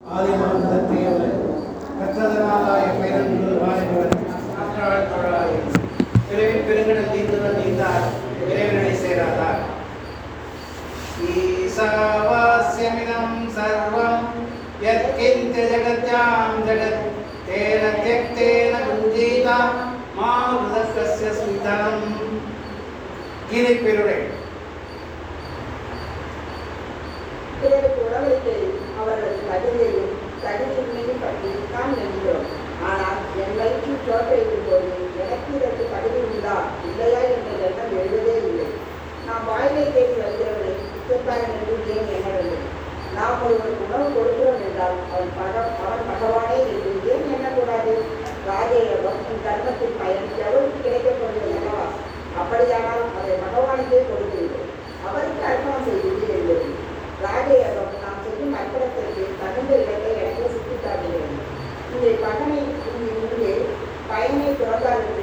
ஆதிமகந்தத்தை அவர் கற்றதனாலாய பெயரன்பு வாய்ந்தவர் ஆற்றாள் தொழாய் பிறவி பெருங்கடல் நீந்துவர் நீந்தார் இறைவனை சேராதார் ஈசாவாஸ்யமிதம் சர்வம் ஜகத்யாம் ஜகத் தேன தியக்தேன குஞ்சீதா மா கீதை பிறருக்கு உணவளித்து அவர்கள் தகுதியையும் தகுதியின்மையும் பற்றி தான் நினைக்கிறோம் ஆனால் என் வயிற்றில் தோற்றையிடும் போது எனக்கு இதற்கு தகுதி உண்டா? இல்லையா என்ற எண்ணம் எழுதவே இல்லை. நாம் வாயிலை தேடி வருகிறவரை பிச்சைக்காரன் என்று ஏன் எண்ண வேண்டும்? நாம் ஒருவர் உணவு கொடுக்கிறோம் என்றால் அவன் பக அவன் பகவானே என்று ஏன் எண்ணக்கூடாது? ராஜயோகம் உன் கர்மத்தின் பயன் எவருக்கு கிடைக்கப்படுவது அல்லவா? அப்படியானால் அதை பகவானுக்கே கொடுக்கிறீர்கள் அவருக்கு அர்ப்பணம் செய்யும் பயனை துறந்தாருக்கு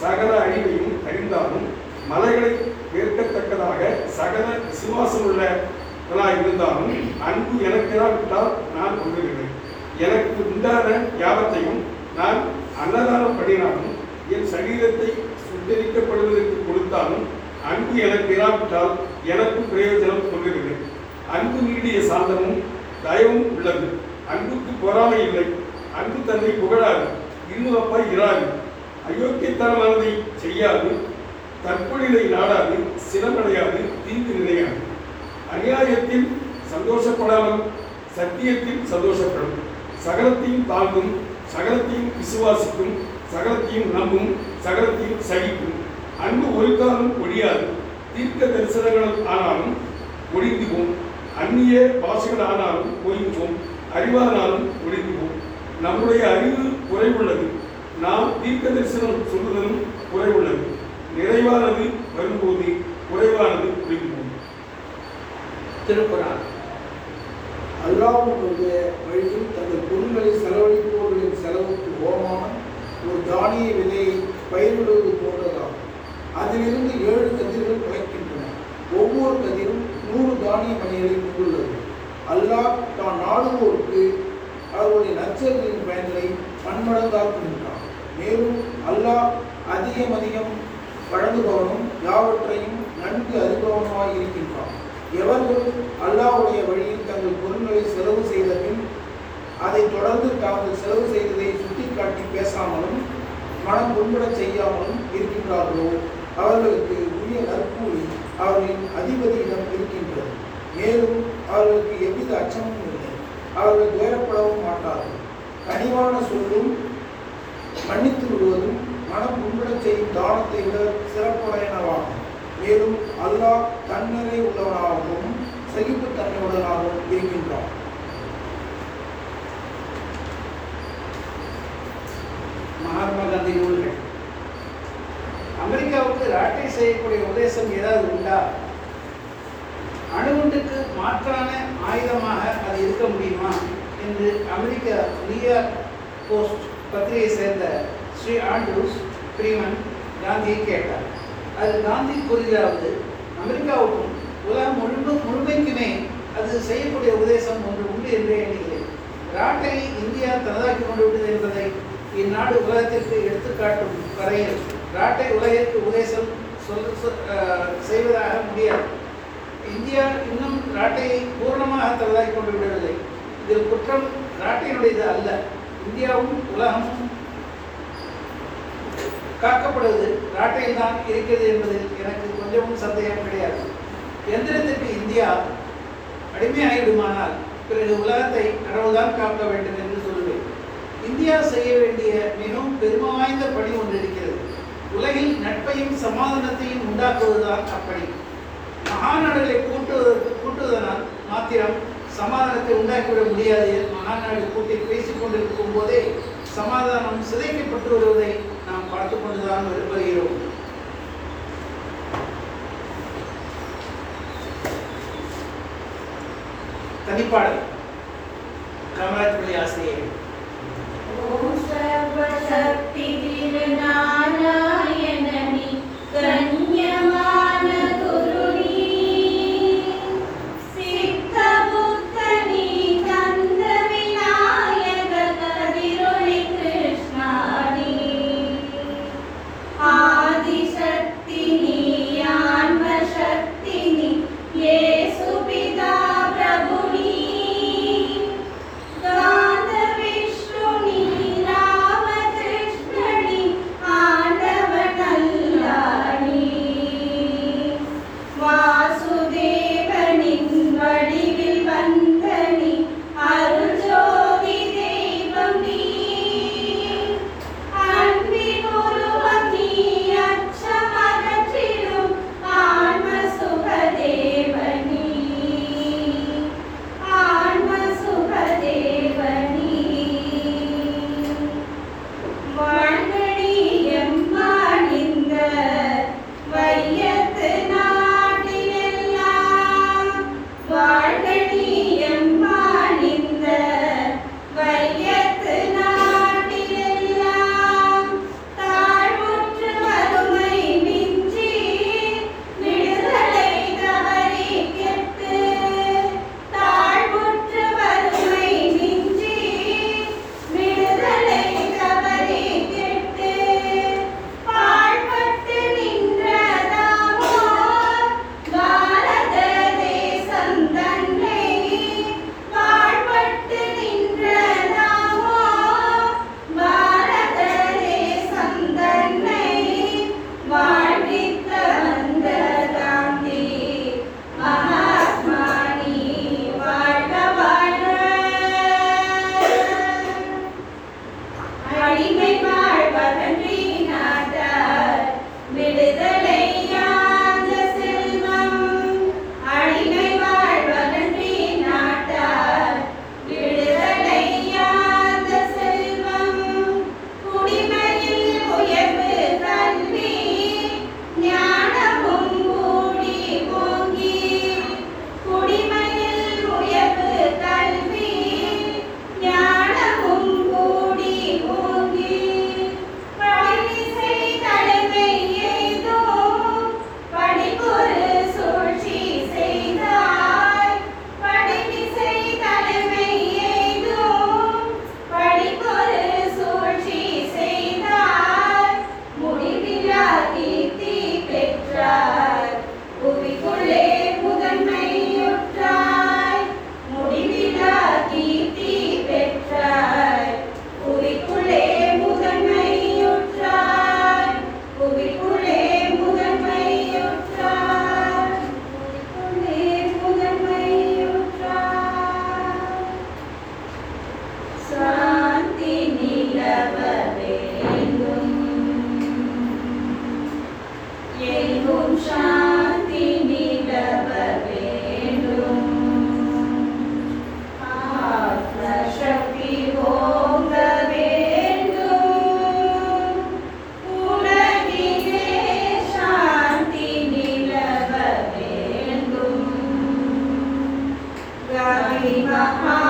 சகல அழிவையும் அறிந்தாலும் மலைகளை ஏற்கத்தக்கதாக சகல விசுவாசம் உள்ளவனாக இருந்தாலும் அன்பு எனக்கு இராவிட்டால் நான் கொள்ளுகிறேன் எனக்கு உண்டான யாவத்தையும் நான் அன்னதானம் பண்ணினாலும் என் சரீரத்தை சுத்தரிக்கப்படுவதற்கு கொடுத்தாலும் அன்பு எனக்கு இராவிட்டால் எனக்கு பிரயோஜனம் கொள்கிறது அன்பு நீடிய சாந்தமும் தயவும் உள்ளது. அன்புக்கு பொறாமை இல்லை. அன்பு தன்னை புகழாது. இன்னும் அப்பா இராது. அயோக்கியத்தனமானதை செய்யாது தற்கொலை நாடாது சிலமடையாது தீங்கு நிலையாது. அநியாயத்தில் சந்தோஷப்படாமல் சத்தியத்தில் சந்தோஷப்படும். சகலத்தையும் தாங்கும் சகலத்தையும் விசுவாசிக்கும் சகலத்தையும் நம்பும் சகலத்தையும் சகிக்கும். அன்பு ஒரு காலம் ஒழியாது. தீர்க்க தரிசனங்கள் ஆனாலும் ஒழிந்துவோம். அந்நிய பாஷைகள் ஆனாலும் ஒழிந்து அறிவானாலும் ஒழிந்துவோம் நம்முடைய அறிவு குறைவுள்ளது. நாம் தீர்க்க தரிசனம் சொல்லுதலும் குறைவுள்ளது நிறைவானது வரும்போது குறைவானது குறிக்கும் போகும் திருக்குறள் அல்லாஹ்வுடைய வழியில் தங்கள் பொருள்களை செலவழிப்பவர்களின் செலவுக்கு ஓமான ஒரு தானிய விதையை பயிரிடுவது போன்றதாகும். அதிலிருந்து ஏழு கதிர்கள் குறைக்கின்றன ஒவ்வொரு கதிரும் நூறு தானிய மணிகளை கொண்டுள்ளது. அல்லாஹ் தான் நாடுவோருக்கு அவருடைய நச்சர்களின் பயன்களை பன்மடங்காக்குகின்றான். மேலும் அல்லாஹ் அதிகம் அதிகம் வழங்குபவனும் யாவற்றையும் நன்கு அறிபவனுமாய் இருக்கின்றான். எவர்கள் அல்லாஹ்வுடைய வழியில் தங்கள் பொருள்களை செலவு செய்த பின் அதை தொடர்ந்து தாங்கள் செலவு செய்ததை சுட்டிக்காட்டி பேசாமலும் மனம் புண்படச் செய்யாமலும் இருக்கின்றார்களோ? அவர்களுக்கு உரிய நற்கூலி அவர்களின் அதிபதியிடம் இருக்கின்றது. மேலும் அவர்களுக்கு எவ்வித அச்சமும் இல்லை. அவர்கள் துயரப்படவும் மாட்டார்கள். கனிவான சொல்லும் மன்னித்து விடுவதும் மனம் புண்படச் செய்யும் தானத்தை விட சிறப்புடையனவாகும் மேலும் அல்லாஹ் தன்னிறை உள்ளவனாகவும் சகிப்புத்தன்மையுடனாகவும் இருக்கின்றான். மகாத்மா காந்தி நூல்கள். அமெரிக்காவுக்கு ராட்டை செய்யக்கூடிய உபதேசம் ஏதாவது உண்டா? அணுகுண்டுக்கு மாற்றான ஆயுதமாக அது இருக்க முடியுமா? என்று அமெரிக்க நியூயார்க் போஸ்ட் பத்திரிகை சேர்ந்த ஸ்ரீ ஆண்ட்ரூஸ் பிரீமன் காந்தியை கேட்டார். அது காந்தி கூறுகிறாவது அமெரிக்காவுக்கும் உலகம் முழு முழுமைக்குமே அது செய்யக்கூடிய உபதேசம் ஒன்று உண்டு என்றே எண்ணுகிறேன். ராட்டை இந்தியா தனதாக்கி கொண்டு விட்டது என்பதை இந்நாடு உலகத்திற்கு எடுத்துக்காட்டும் வரையில் ராட்டை உலகிற்கு உபதேசம் சொல் சொ- செய்வதாக முடியாது. இந்தியா இன்னும் நாட்டை பூர்ணமாக தனதாக்கி கொண்டு விடவில்லை. இதில் குற்றம் நாட்டினுடையது அல்ல. இந்தியாவும் உலகமும் காக்கப்படுவது நாட்டில் தான் இருக்கிறது என்பதில் எனக்கு கொஞ்சமும் சந்தேகம் கிடையாது. எந்திரத்திற்கு இந்தியா அடிமையாகிவிடுமானால் பிறகு உலகத்தை கடவுள்தான் காக்க வேண்டும் என்று சொல்லுவேன் இந்தியா செய்ய வேண்டிய மிகவும் பெருமை வாய்ந்த பணி ஒன்று இருக்கிறது. உலகில் நட்பையும் சமாதானத்தையும் உண்டாக்குவதுதான் அப்பணி. மகாநாடுகளை கூட்டுவதற்கு கூட்டுவதனால் மாத்திரம் சமாதானத்தை உண்டாக்கிவிட முடியாது. மகாநாடு கூட்டி பேசிக் கொண்டிருக்கும் போதே சமாதானம் சிதைக்கப்பட்டு வருவதை நாம் பார்த்து கொண்டுதான் வருகிறோம். தனிப்பாடல். காமராஜ் பள்ளி ஆசிரியர். Hari Maha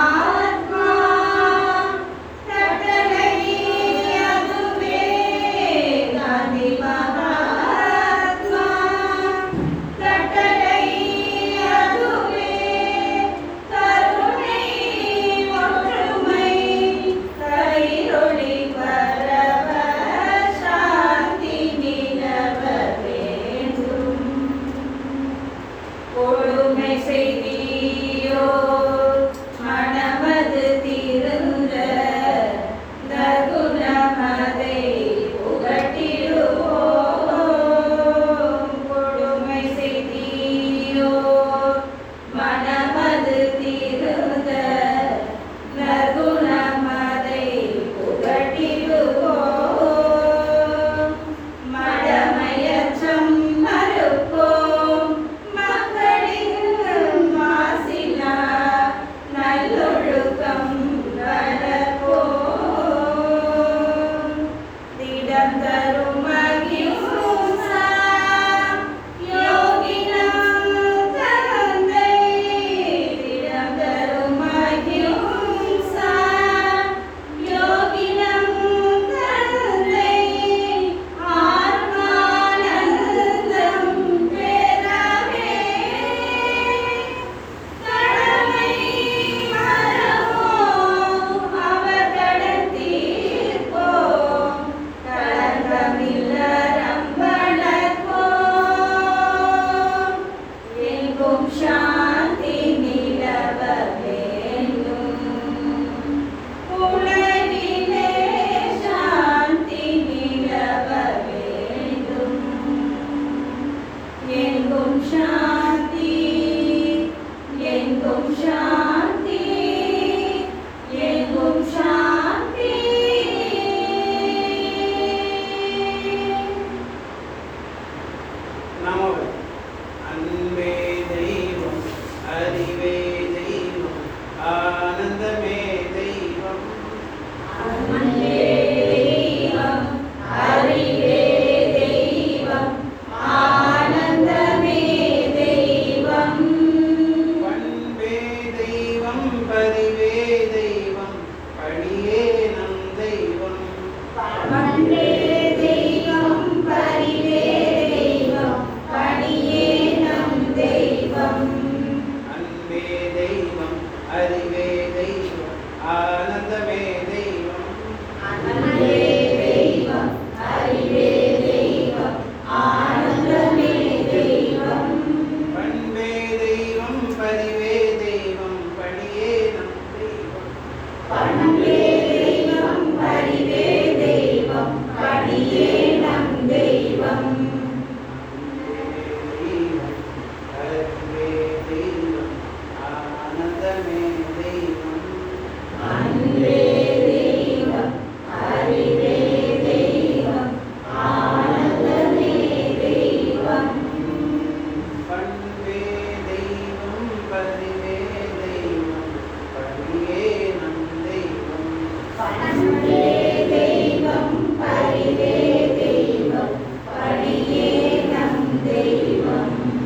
は。